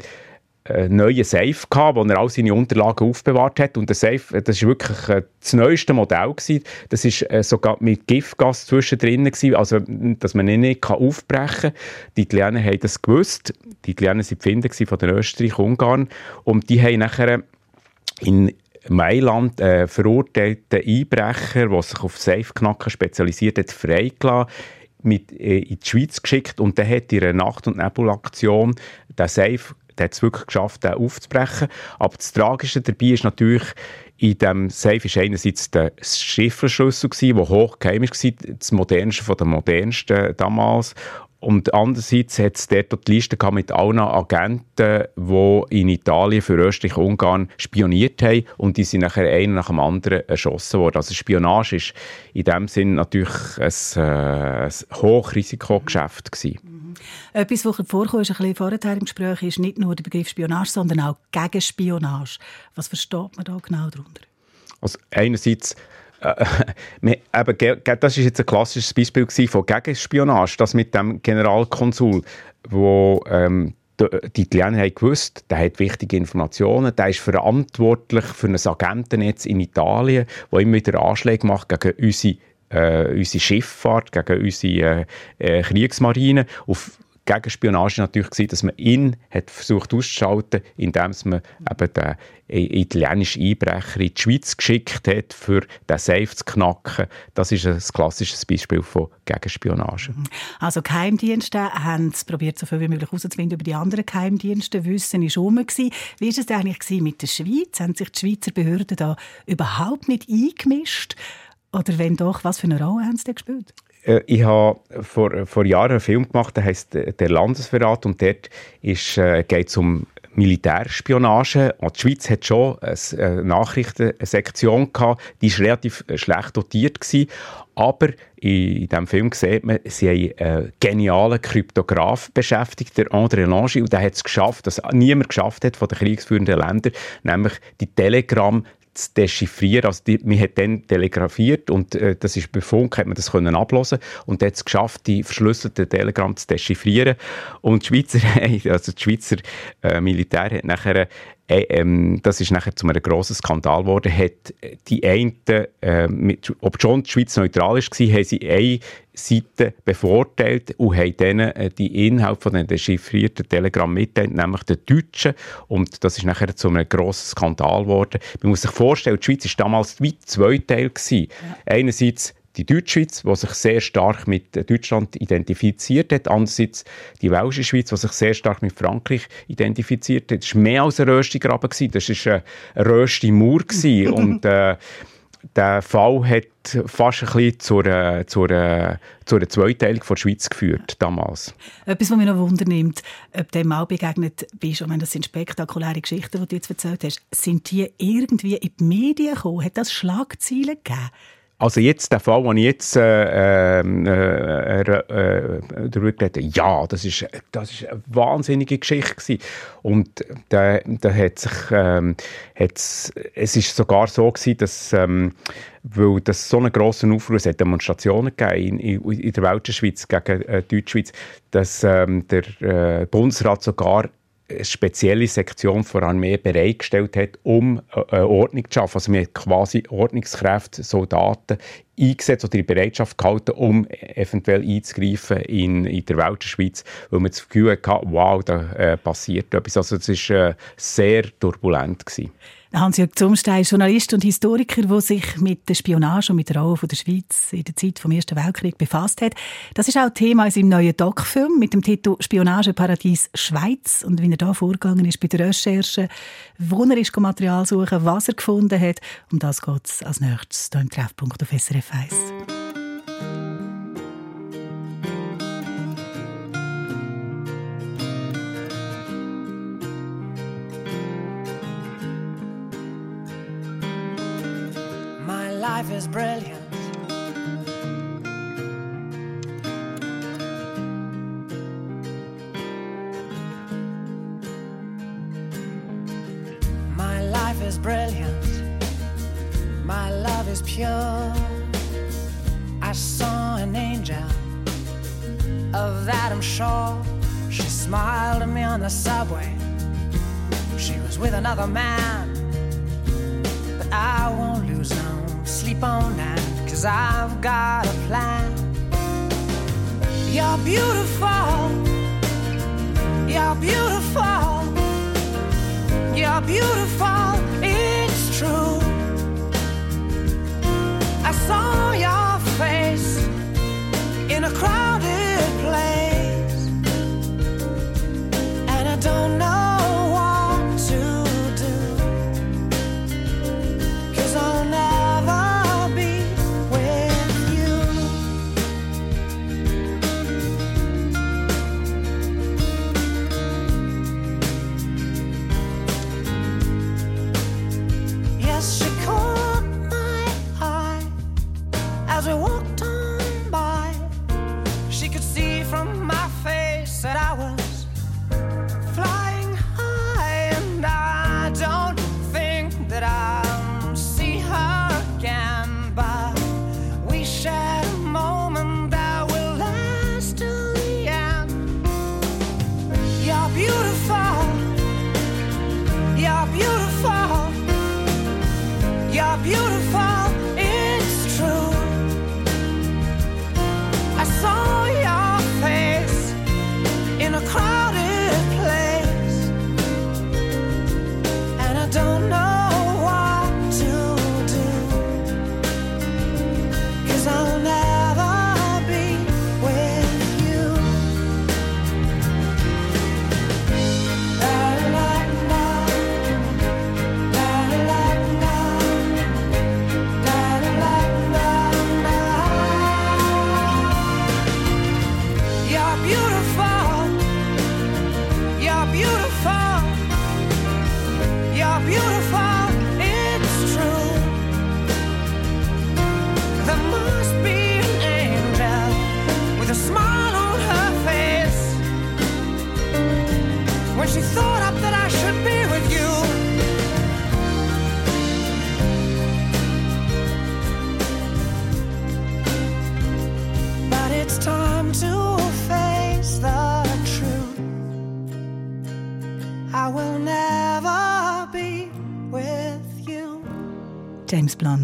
neuen Safe gehabt, wo er all seine Unterlagen aufbewahrt hat. Und der Safe, äh, das war wirklich äh, das neueste Modell. Gewesen. Das war äh, sogar mit Giftgas zwischendrin, gewesen, also dass man ihn nicht aufbrechen kann. Die Italiener haben das gewusst. Die Italiener waren die Finder von den Österreich und Ungarn. Und die haben nachher in Mailand äh, verurteilten Einbrecher, der sich auf Safe-Knacken spezialisiert hat, freigelassen mit, äh, in die Schweiz geschickt und der hat in einer Nacht- und Nebelaktion den Safe der hat es wirklich geschafft, den aufzubrechen. Aber das Tragische dabei ist natürlich, in diesem Safe war einerseits der Chiffrenschlüssel, der hochgeheim war, das modernste von den modernsten damals. Und andererseits hat es dort die Liste mit allen Agenten, die in Italien für Österreich und Ungarn spioniert haben und die sind nachher einer nach dem anderen erschossen worden. Also Spionage ist in dem Sinn natürlich ein, äh, ein Hochrisikogeschäft gewesen. Etwas, was vorkommt, ein bisschen im Gespräch, ist nicht nur der Begriff Spionage, sondern auch Gegenspionage. Was versteht man da genau darunter? Also einerseits äh, [LAUGHS] eben, das ist jetzt ein klassisches Beispiel von Gegenspionage, das mit dem Generalkonsul, wo ähm, die Italiener haben gewusst, der hat wichtige Informationen, der ist verantwortlich für ein Agentennetz in Italien, wo immer wieder Anschläge macht gegen unsere äh, unsere Schifffahrt, gegen unsere äh, äh Kriegsmarine. Auf Gegenspionage natürlich gewesen, dass man ihn hat versucht auszuschalten, indem man eben den italienischen Einbrecher in die Schweiz geschickt hat, für den Safe zu knacken. Das ist ein klassisches Beispiel von Gegenspionage. Also Geheimdienste haben es probiert, so viel wie möglich herauszufinden über die anderen Geheimdienste. Wissen ist rum Wie war es eigentlich mit der Schweiz? Haben sich die Schweizer Behörden da überhaupt nicht eingemischt? Oder wenn doch, was für eine Rolle haben sie gespielt? Äh, ich habe vor, vor Jahren einen Film gemacht, der heißt äh, «Der Landesverrat» und dort äh, geht es um Militärspionage. Und die Schweiz hat schon eine Nachrichtensektion gehabt, die war relativ schlecht dotiert gewesen. Aber in, in diesem Film sieht man, sie haben einen genialen Kryptograf beschäftigt, der André Lange, und der hat es geschafft, dass niemand geschafft hat von den kriegsführenden Ländern, nämlich die Telegram zu dechiffrieren. Also die, man hat dann telegrafiert und äh, das ist bei Funk, hat man das können ablesen und hat es geschafft, die verschlüsselten Telegram zu dechiffrieren. Und die Schweizer, [LAUGHS] also die Schweizer äh, Militär hat nachher ähm, das ist nachher zu einem grossen Skandal geworden, hat die einen, äh, mit, ob schon die Schweiz neutral war, haben sie eine Seite bevorteilt und haben denen äh, die Inhalte von den dechiffrierten Telegram mitteilt, nämlich den Deutschen. Und das ist nachher zu einem grossen Skandal geworden. Man muss sich vorstellen, die Schweiz war damals wie zweiteilt. Ja. Einerseits die Deutschschweiz, die sich sehr stark mit Deutschland identifiziert hat, andererseits die Welsche Schweiz, die sich sehr stark mit Frankreich identifiziert hat. Das war mehr als ein Röstigraben, das war ein rösti Mauer [LAUGHS] und äh, der Fall hat fast ein bisschen zur, äh, zur, äh, zur Zweiteilung der Schweiz geführt damals. Etwas, was mich noch wundernimmt, ob du dem auch begegnet bist, und das sind spektakuläre Geschichten, die du jetzt erzählt hast, sind die irgendwie in die Medien gekommen? Hat das Schlagzeilen gegeben? Also jetzt der Fall, den ich jetzt äh, ähm, äh, äh, darüber geredet habe, ja, das ist, das ist eine wahnsinnige Geschichte gewesen. Und da, da hat sich, ähm, es ist sogar so gewesen, dass, ähm, weil das so einen grossen Aufruhr, es hat Demonstrationen gegeben in, in, in der Weltschweiz gegen äh, Deutschschweiz, dass ähm, der äh, Bundesrat sogar spezielle Sektion vor Armee bereitgestellt hat, um äh, Ordnung zu schaffen. Also haben quasi Ordnungskräfte, Soldaten eingesetzt oder in Bereitschaft gehalten, um eventuell einzugreifen in, in der Welt der Schweiz, weil man das Gefühl hatte, wow, da äh, passiert etwas. Also es war äh, sehr turbulent. Gewesen. Hans-Jörg Zumstein, Journalist und Historiker, der sich mit der Spionage und mit der Rolle der Schweiz in der Zeit vom Ersten Weltkrieg befasst hat. Das ist auch Thema in seinem neuen Doc-Film mit dem Titel «Spionageparadies Schweiz» und wie er da vorgegangen ist bei der Recherche, wo er ist Material suchen, was er gefunden hat. Um das geht es als nächstes hier im Treffpunkt auf SRF 1. Life is brilliant. My life is brilliant. My love is pure. I saw an angel, of I'm sure. She smiled at me on the subway. She was with another man, but I won't lose no cause I've got a plan. You're beautiful, you're beautiful, you're beautiful, it's true. I saw your face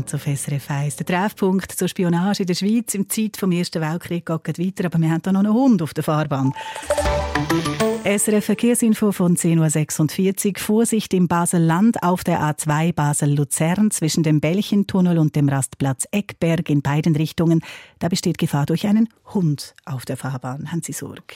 Blunt auf SRF 1. Der Treffpunkt zur Spionage in der Schweiz im Zeit vom Ersten Weltkrieg geht weiter, aber wir haben hier noch einen Hund auf der Fahrbahn. SRF Verkehrsinfo von 10.46 Uhr. Vorsicht im Basel-Land auf der A2 Basel-Luzern zwischen dem Bällchentunnel und dem Rastplatz Eckberg in beiden Richtungen. Da besteht Gefahr durch einen Hund auf der Fahrbahn. Haben Sie Sorge.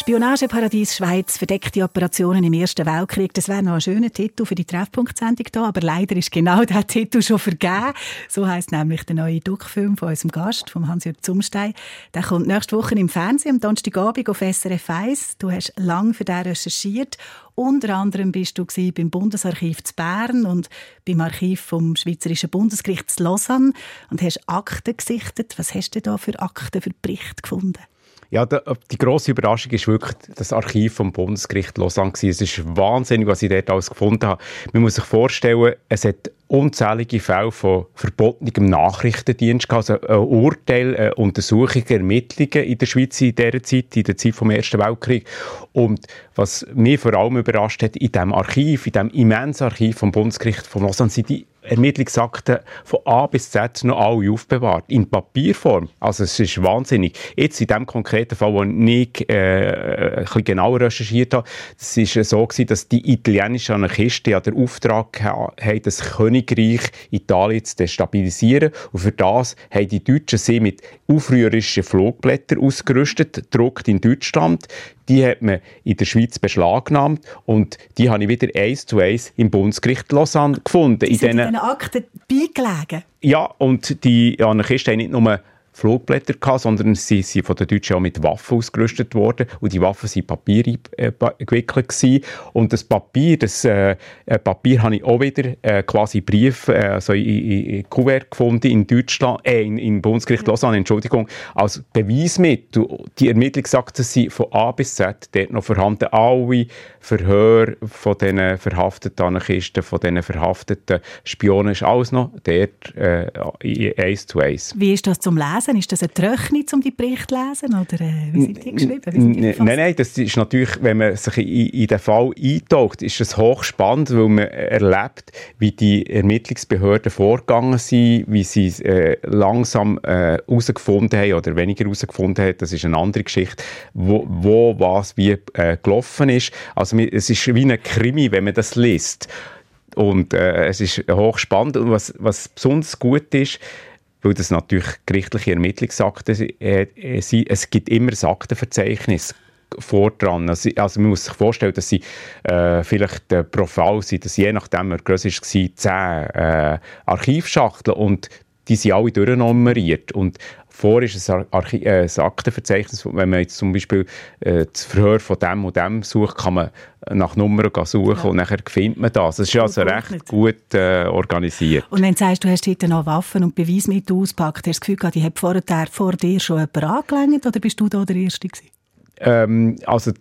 Spionageparadies Schweiz, verdeckte Operationen im Ersten Weltkrieg. Das wäre noch ein schöner Titel für die Treffpunktsendung hier, aber leider ist genau der Titel schon vergeben. So heißt nämlich der neue Duckfilm von unserem Gast, vom Hans-Jörg Zumstein. Der kommt nächste Woche im Fernsehen am Donnerstagabend auf SRF 1. Du hast lange für den recherchiert. Unter anderem bist du beim Bundesarchiv zu Bern und beim Archiv vom Schweizerischen Bundesgericht zu Lausanne und hast Akten gesichtet. Was hast du da für Akten, für Berichte gefunden? Ja, die grosse Überraschung ist wirklich das Archiv vom Bundesgericht Lausanne. Es ist wahnsinnig, was ich dort alles gefunden habe. Man muss sich vorstellen, es hat unzählige Fälle von verbotenem Nachrichtendienst gehabt, also ein Urteil, eine Untersuchungen, Ermittlungen in der Schweiz in dieser Zeit, in der Zeit vom Ersten Weltkrieg. Und was mich vor allem überrascht hat, in diesem Archiv, in diesem immensen Archiv vom Bundesgericht von Lausanne, sind die Ermittlungsakten von A bis Z noch alle aufbewahrt. In Papierform. Also es ist wahnsinnig. Jetzt in dem konkreten Fall, wo ich äh, ein bisschen genauer recherchiert habe, es ist so gewesen, dass die italienischen Anarchisten ja den Auftrag haben, das Königreich Italien zu destabilisieren. Und für das haben die Deutschen sie mit aufrührerischen Flugblättern ausgerüstet, gedruckt in Deutschland. Die hat man in der Schweiz beschlagnahmt und die habe ich wieder eins zu eins im Bundesgericht Lausanne gefunden. Die sind in diesen Akten beigelegen? Ja, und die Anarchisten haben nicht nur Flugblätter gehabt, sondern sie sind von den Deutschen auch mit Waffen ausgerüstet worden und die Waffen waren Papier äh, gewickelt gewesen. und das Papier, das äh, äh, Papier habe ich auch wieder äh, quasi Brief, äh, also in, in, in Kuvert gefunden in Deutschland, äh, in, im Bundesgericht Lausanne, Entschuldigung, als Beweismittel. Die Ermittlungsakten sind von A bis Z dort noch vorhanden. Alle Verhör von diesen verhafteten Anarchisten, von diesen verhafteten Spionen, ist alles noch dort äh, eins zu eins. Wie ist das zum Lesen? Lesen? Ist das eine Tröchne, um die Berichte zu lesen? Oder äh, wie sind die geschrieben? Sind die nein, nein, das ist natürlich, wenn man sich in, in den Fall eintaucht, ist es hochspannend, weil man erlebt, wie die Ermittlungsbehörden vorgegangen sind, wie sie äh, langsam herausgefunden äh, haben oder weniger herausgefunden haben, das ist eine andere Geschichte, wo, wo was wie äh, gelaufen ist. Also es ist wie ein Krimi, wenn man das liest. Und äh, es ist hochspannend. Und was, was besonders gut ist, weil das natürlich gerichtliche Ermittlungsakte äh, äh, sind. Es gibt immer ein Aktenverzeichnis vor dran. Also, also, man muss sich vorstellen, dass sie äh, vielleicht äh, pro Fall sind, dass je nachdem, wer grösser war, zehn äh, Archivschachteln und die sind alle durchnummeriert. Und vor ist ein, Archi äh, ein Aktenverzeichnis, wenn man jetzt zum Beispiel äh, das Verhör von dem und dem sucht, kann man nach Nummern suchen ja. und nachher findet man das. Das ist also recht nicht. gut äh, organisiert. Und wenn du sagst, du hast heute noch Waffen und Beweismittel ausgepackt, hast du das Gefühl gehabt, die hat vorher vor dir schon jemand angelangt oder bist du da der Erste gewesen? Ähm, also,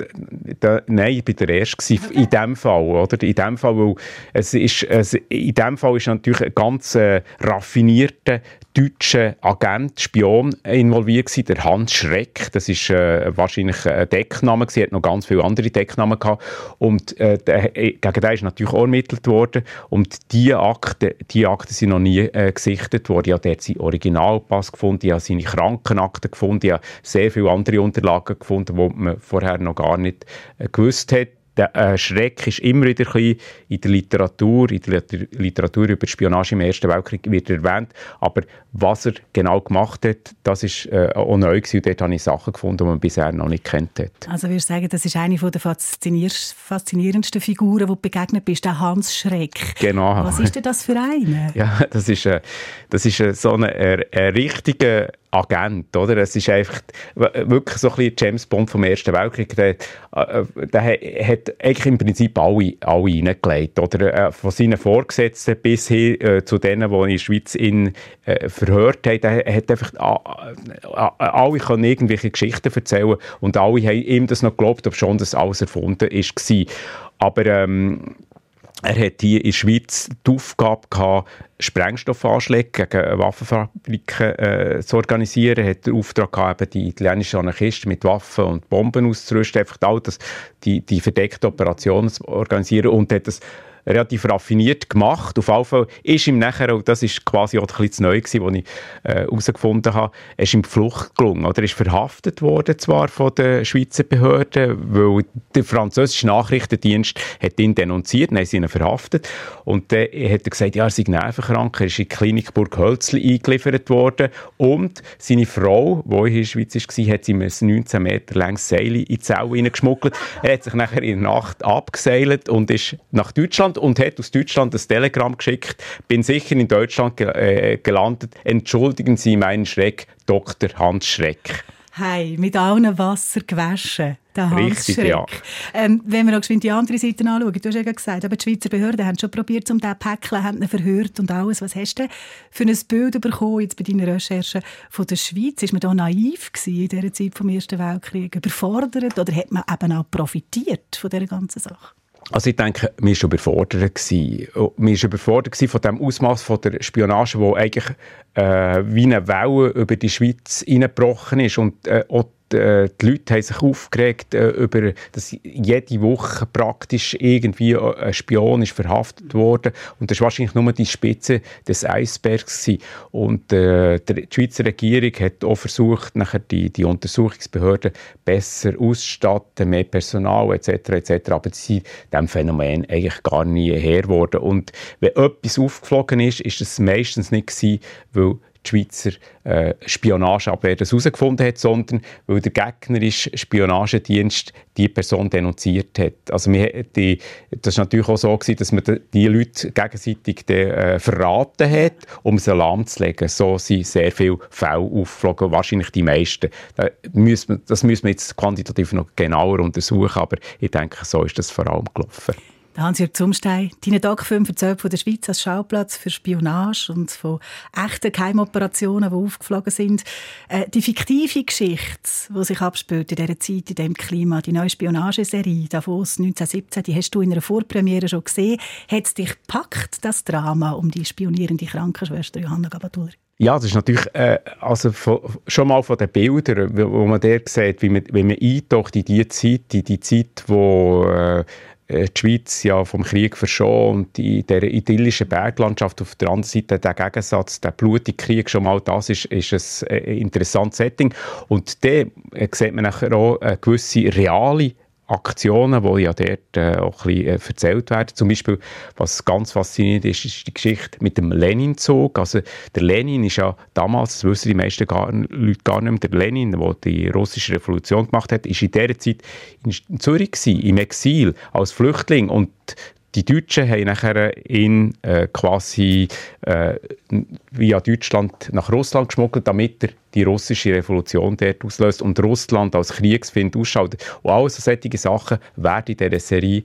da, nein, ich war der Erste okay. in dem Fall, oder? In dem Fall, weil es ist, es, in dem Fall ist natürlich ein ganz äh, raffinierter deutscher Agent, Spion involviert gewesen, der Hans Schreck. Das ist äh, wahrscheinlich ein Deckname gewesen, hat noch ganz viele andere Decknamen gehabt. Und äh, der, äh, gegen den ist natürlich auch ermittelt worden. Und diese Akten, die Akten sind noch nie äh, gesichtet worden. Ich habe dort seinen Originalpass gefunden, ich habe seine Krankenakten gefunden, ich habe sehr viele andere Unterlagen gefunden, die man vorher noch gar nicht äh, gewusst hat der äh, Schreck ist immer wieder ein bisschen in der Literatur, in der Literatur über Spionage im Ersten Weltkrieg wird erwähnt, aber was er genau gemacht hat, das ist äh, auch neu gewesen. Dort habe ich Sachen gefunden, die man bisher noch nicht kennt hat. Also würdest sagen, das ist eine der faszinierendsten Figuren, die du begegnet bist, der Hans Schreck. Genau. Was ist denn das für eine? [LAUGHS] Ja, das ist, äh, das ist äh, so ein, ein richtiger Agent, oder? Es ist einfach wirklich so ein bisschen James Bond vom Ersten Weltkrieg. Der, äh, der hat eigentlich im Prinzip alle, alle reingelegt, oder? Äh, von seinen Vorgesetzten bis hin äh, zu denen, die in der Schweiz ihn verhört haben. Der hat einfach alle können irgendwelche Geschichten erzählen und alle haben ihm das noch geglaubt, ob schon das alles erfunden ist. Aber ähm, er hat hier in der Schweiz die Aufgabe gehabt, Sprengstoffanschläge gegen Waffenfabriken äh, zu organisieren. Er hat den Auftrag gehabt, eben die italienischen Anarchisten mit Waffen und Bomben auszurüsten, einfach all das, die, die verdeckte Operationen zu organisieren und hat das relativ raffiniert gemacht. Auf jeden Fall ist ihm nachher, und das ist quasi auch ein neu gewesen, was ich äh, herausgefunden habe, er ist ihm die Flucht gelungen. Oder er ist verhaftet worden zwar von den Schweizer Behörden, weil der französische Nachrichtendienst hat ihn denunziert, dann haben sie ihn verhaftet. Und dann hat er gesagt, ja, er sei nervenkrank, er ist in die Klinik Burg Hölzli eingeliefert worden und seine Frau, die in der Schweiz war, hat ihm ein 19 Meter langes Seil in die Zelle reingeschmuggelt. Er hat sich nachher in der Nacht abgeseilt und ist nach Deutschland und hat aus Deutschland das Telegramm geschickt. Bin sicher in Deutschland ge äh, gelandet. Entschuldigen Sie meinen Schreck, Dr. Hans Schreck. Hey, mit allen Wasser gewaschen. Der Hans Richtig, ja. Ähm, wenn wir auch die andere Seite anschauen, du hast ja gesagt, aber die Schweizer Behörden haben schon probiert, um diesen Päckchen, haben ihn verhört und alles. Was hast du für ein Bild bekommen, jetzt bei deinen Recherchen von der Schweiz? Ist man da naiv gewesen in dieser Zeit vom Ersten Weltkrieg, überfordert oder hat man eben auch profitiert von dieser ganzen Sache? Also ich denke, wir waren überfordert. Gewesen. Wir waren überfordert von dem Ausmaß von der Spionage, wo eigentlich äh, wie eine Welle über die Schweiz hineingebrochen ist und äh, die Leute haben sich aufgeregt äh, über, dass jede Woche praktisch irgendwie äh, ein Spion ist verhaftet worden und das war wahrscheinlich nur die Spitze des Eisbergs gewesen. und äh, die Schweizer Regierung hat auch versucht, nachher die, die Untersuchungsbehörden besser auszustatten, mehr Personal etc. etc. Aber sie sind diesem Phänomen eigentlich gar nie her geworden. Und wenn etwas aufgeflogen ist, ist es meistens nicht gewesen, weil Schweizer äh, Spionageabwehr das herausgefunden hat, sondern weil der gegnerische Spionagedienst die Person denunziert hat. Also wir, die, das war natürlich auch so, gewesen, dass man die Leute gegenseitig de, äh, verraten hat, um sie lahmzulegen. So sind sehr viele Fälle aufgeflogen, wahrscheinlich die meisten. Da müssen wir, das müssen wir jetzt quantitativ noch genauer untersuchen, aber ich denke, so ist das vor allem gelaufen. Hans-Jörg Zumstein, deine Doc-Film von der Schweiz als Schauplatz für Spionage und von echten Geheimoperationen, die aufgeflogen sind. Äh, die fiktive Geschichte, die sich abspielt in dieser Zeit, in diesem Klima, die neue Spionageserie Davos 1917, die hast du in einer Vorpremiere schon gesehen. Hat es dich gepackt, das Drama um die spionierende Krankenschwester Johanna Gabatuller? Ja, das ist natürlich äh, also von, schon mal von den Bildern, wo man dort sieht, wie man, wie man eintaucht in die Zeit, in die Zeit, wo äh, die Schweiz ja vom Krieg verschont und in dieser idyllischen Berglandschaft auf der anderen Seite der Gegensatz, der blutige Krieg, schon mal das ist, ist ein interessantes Setting. Und dann äh, sieht man auch eine gewisse reale Aktionen, die ja dort äh, auch ein bisschen äh, erzählt werden. Zum Beispiel, was ganz faszinierend ist, ist die Geschichte mit dem Lenin-Zug. Also der Lenin ist ja damals, das wissen die meisten gar, Leute gar nicht mehr, der Lenin, der die russische Revolution gemacht hat, ist in dieser Zeit in Zürich gewesen, im Exil, als Flüchtling und die Deutschen haben nachher ihn äh, quasi äh, via Deutschland nach Russland geschmuggelt, damit er die russische Revolution dort auslöst und Russland als Kriegsfind ausschaltet. Und all solche Sachen werden in dieser Serie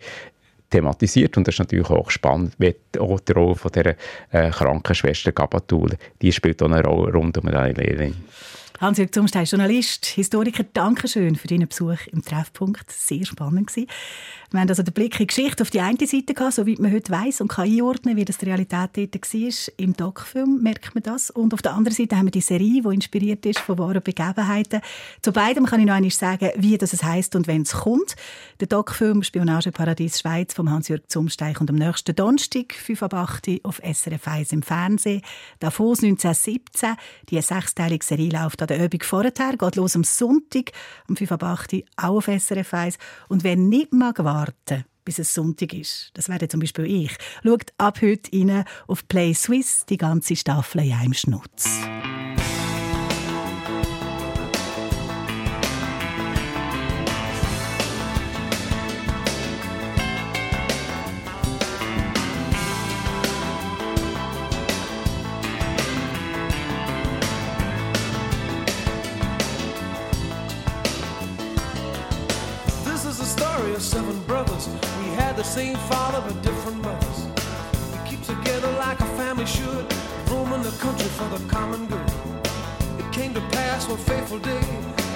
thematisiert und das ist natürlich auch spannend, wie auch die Rolle von dieser äh, Krankenschwester Gabatul, die spielt auch eine Rolle rund um Lenin. Hans-Jörg Zumstein, Journalist, Historiker, danke schön für deinen Besuch im Treffpunkt. Sehr spannend gewesen. Wir haben also den Blick in die Geschichte auf die eine Seite gehabt, soweit man heute weiß und kann einordnen, wie das die Realität dort war. Im Doc-Film merkt man das. Und auf der anderen Seite haben wir die Serie, die inspiriert ist von wahren Begebenheiten. Zu beidem kann ich noch einmal sagen, wie das heisst und wenn es kommt. Der Doc-Film «Spionageparadies Schweiz» von Hans-Jörg Zumstein kommt am nächsten Donnerstag, 5 ab 8 auf SRF 1 im Fernsehen. Davos 1917. Die sechsteilige Serie läuft an der Übung vorher, geht los am Sonntag, um 5 ab 8 auch auf SRF 1. Und wer nicht mag warten, bis es Sonntag ist, das wäre zum Beispiel ich, schaut ab heute rein auf Play Swiss die ganze Staffel in einem Schnutz. Same father but different mothers. We keep together like a family should, roaming the country for the common good. It came to pass one fateful day,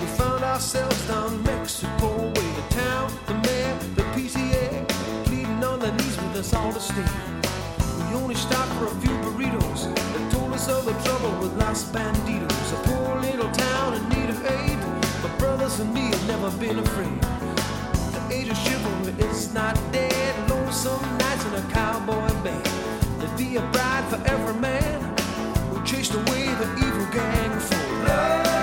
we found ourselves down Mexico way. The town, the mayor, the PTA, pleading on their knees with us all to stay. We only stopped for a few burritos that told us of the trouble with Los Banditos. A poor little town in need of aid, but brothers and me have never been afraid. Age of chivalry is not dead Lonesome nights in a cowboy band. There'd be a bride for every man who chased away the evil gang for love.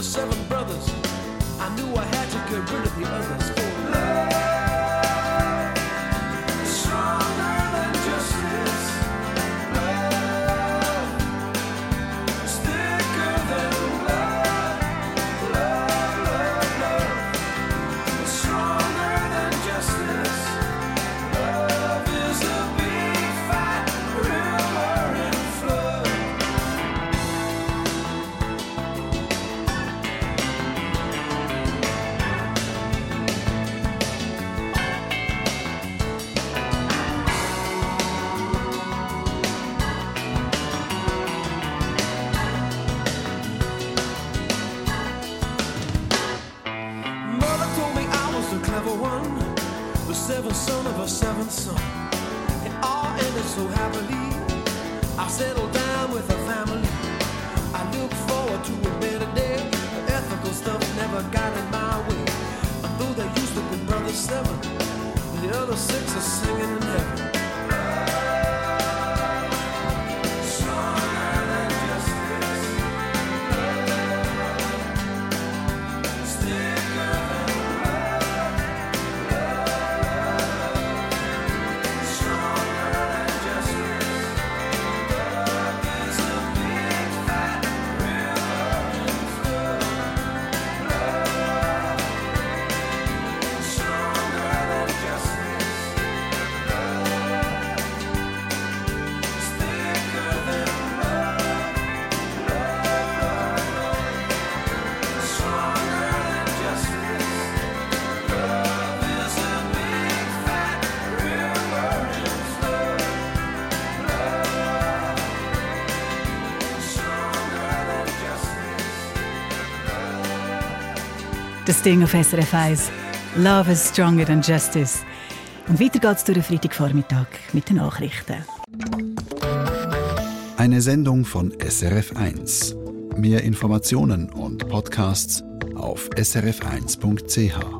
the seven brothers. I knew I had to get rid of the others. Six are singing in heaven. Ding auf SRF 1. Love is stronger than justice. Und weiter geht's durch den Freitagvormittag mit den Nachrichten. Eine Sendung von SRF 1. Mehr Informationen und Podcasts auf srf1.ch.